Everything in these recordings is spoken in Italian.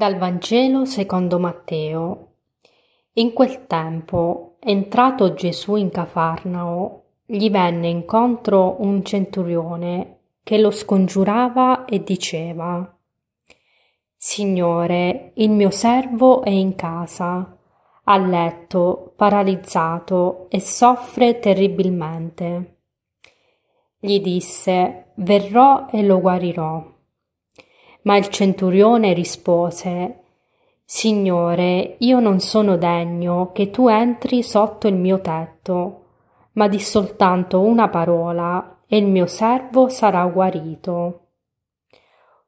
Dal Vangelo secondo Matteo. In quel tempo, entrato Gesù in Cafarnao, gli venne incontro un centurione che lo scongiurava e diceva Signore, il mio servo è in casa, a letto, paralizzato e soffre terribilmente. Gli disse Verrò e lo guarirò. Ma il centurione rispose Signore, io non sono degno che tu entri sotto il mio tetto, ma di soltanto una parola e il mio servo sarà guarito.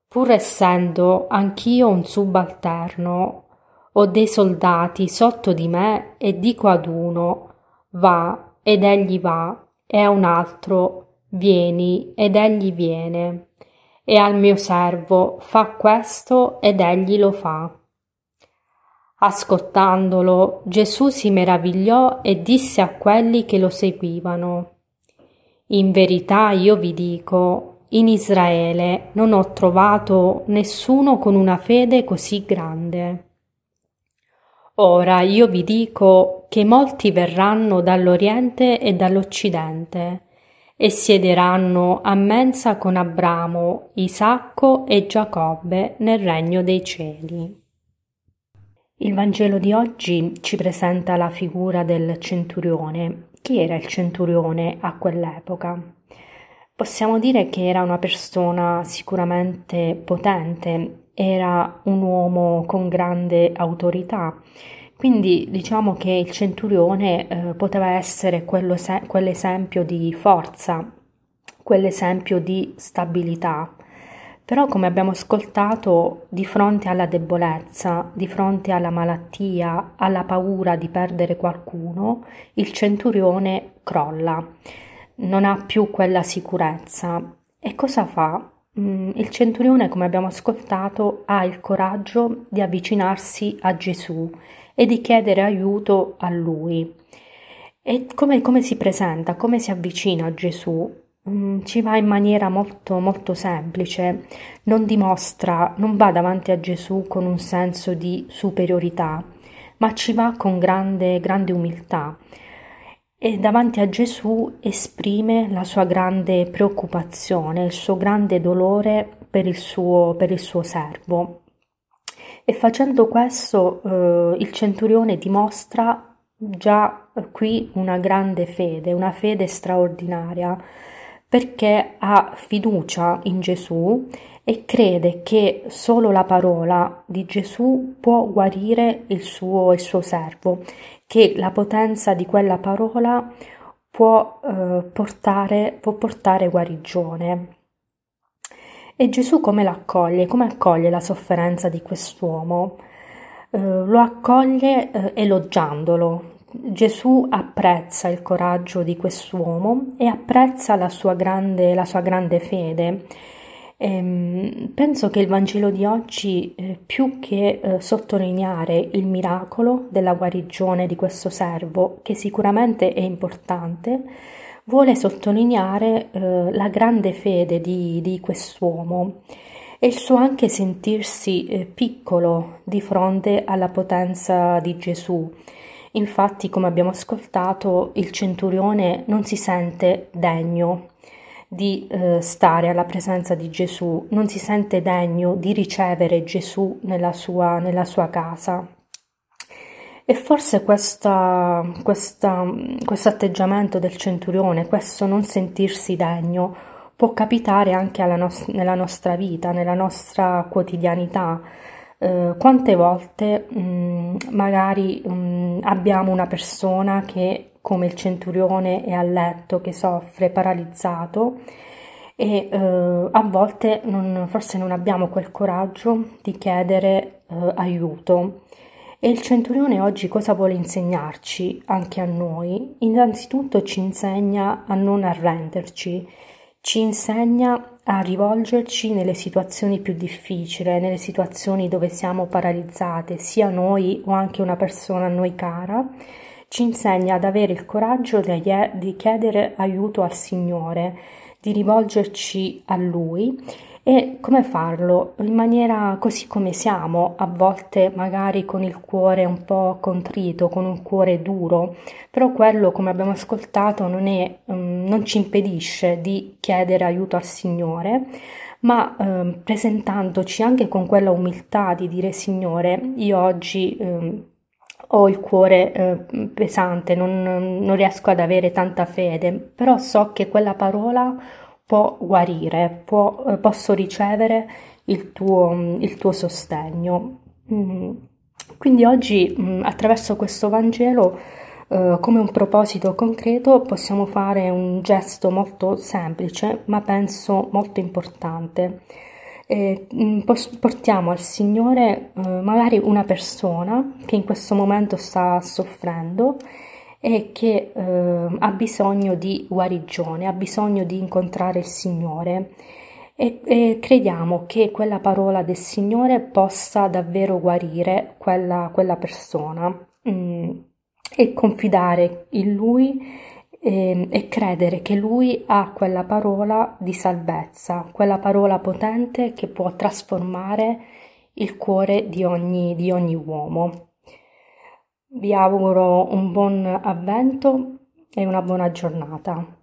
Pur essendo anch'io un subalterno, ho dei soldati sotto di me e dico ad uno va ed egli va, e a un altro vieni ed egli viene e al mio servo fa questo ed egli lo fa. Ascoltandolo, Gesù si meravigliò e disse a quelli che lo seguivano, In verità io vi dico, in Israele non ho trovato nessuno con una fede così grande. Ora io vi dico che molti verranno dall'Oriente e dall'Occidente e siederanno a mensa con Abramo, Isacco e Giacobbe nel regno dei cieli. Il Vangelo di oggi ci presenta la figura del centurione. Chi era il centurione a quell'epoca? Possiamo dire che era una persona sicuramente potente, era un uomo con grande autorità quindi diciamo che il centurione eh, poteva essere se- quell'esempio di forza, quell'esempio di stabilità. Però come abbiamo ascoltato, di fronte alla debolezza, di fronte alla malattia, alla paura di perdere qualcuno, il centurione crolla, non ha più quella sicurezza. E cosa fa? Mm, il centurione, come abbiamo ascoltato, ha il coraggio di avvicinarsi a Gesù e di chiedere aiuto a lui. E come, come si presenta, come si avvicina a Gesù? Mm, ci va in maniera molto molto semplice, non dimostra, non va davanti a Gesù con un senso di superiorità, ma ci va con grande, grande umiltà e davanti a Gesù esprime la sua grande preoccupazione, il suo grande dolore per il suo, per il suo servo. E facendo questo eh, il centurione dimostra già qui una grande fede, una fede straordinaria, perché ha fiducia in Gesù e crede che solo la parola di Gesù può guarire il suo, il suo servo, che la potenza di quella parola può, eh, portare, può portare guarigione. E Gesù come l'accoglie? Come accoglie la sofferenza di quest'uomo? Eh, lo accoglie eh, elogiandolo. Gesù apprezza il coraggio di quest'uomo e apprezza la sua grande, la sua grande fede. E, ehm, penso che il Vangelo di oggi, eh, più che eh, sottolineare il miracolo della guarigione di questo servo, che sicuramente è importante, vuole sottolineare eh, la grande fede di, di, quest'uomo e il suo anche sentirsi eh, piccolo di fronte alla potenza di Gesù. Infatti, come abbiamo ascoltato, il centurione non si sente degno di eh, stare alla presenza di Gesù, non si sente degno di ricevere Gesù nella sua, nella sua casa. E forse questo atteggiamento del centurione, questo non sentirsi degno, può capitare anche nos- nella nostra vita, nella nostra quotidianità. Eh, quante volte mh, mm, magari mh, abbiamo una persona che, come il centurione, è a letto, che soffre, paralizzato e eh, a volte non, forse non abbiamo quel coraggio di chiedere eh, aiuto. E il centurione oggi cosa vuole insegnarci anche a noi? Innanzitutto ci insegna a non arrenderci, ci insegna a rivolgerci nelle situazioni più difficili, nelle situazioni dove siamo paralizzate, sia noi o anche una persona a noi cara, ci insegna ad avere il coraggio di chiedere aiuto al Signore, di rivolgerci a Lui E come farlo? In maniera così come siamo, a volte magari con il cuore un po' contrito, con un cuore duro, però quello, come abbiamo ascoltato, non, è, um, non ci impedisce di chiedere aiuto al Signore, ma um, presentandoci anche con quella umiltà di dire Signore, io oggi... Um, ho il cuore eh, pesante, non, non riesco ad avere tanta fede, però so che quella parola può guarire, può, eh, posso ricevere il tuo, il tuo sostegno. Mm. Quindi oggi mm, attraverso questo Vangelo eh, come un proposito concreto possiamo fare un gesto molto semplice ma penso molto importante. Eh, portiamo al Signore eh, magari una persona che in questo momento sta soffrendo e che eh, ha bisogno di guarigione, ha bisogno di incontrare il Signore. E, e, crediamo che quella parola del Signore possa davvero guarire quella, quella persona mm, e confidare in Lui e, ehm, e credere che Lui ha quella parola di salvezza, quella parola potente che può trasformare il cuore di ogni, di ogni uomo. Vi auguro un buon avvento e una buona giornata.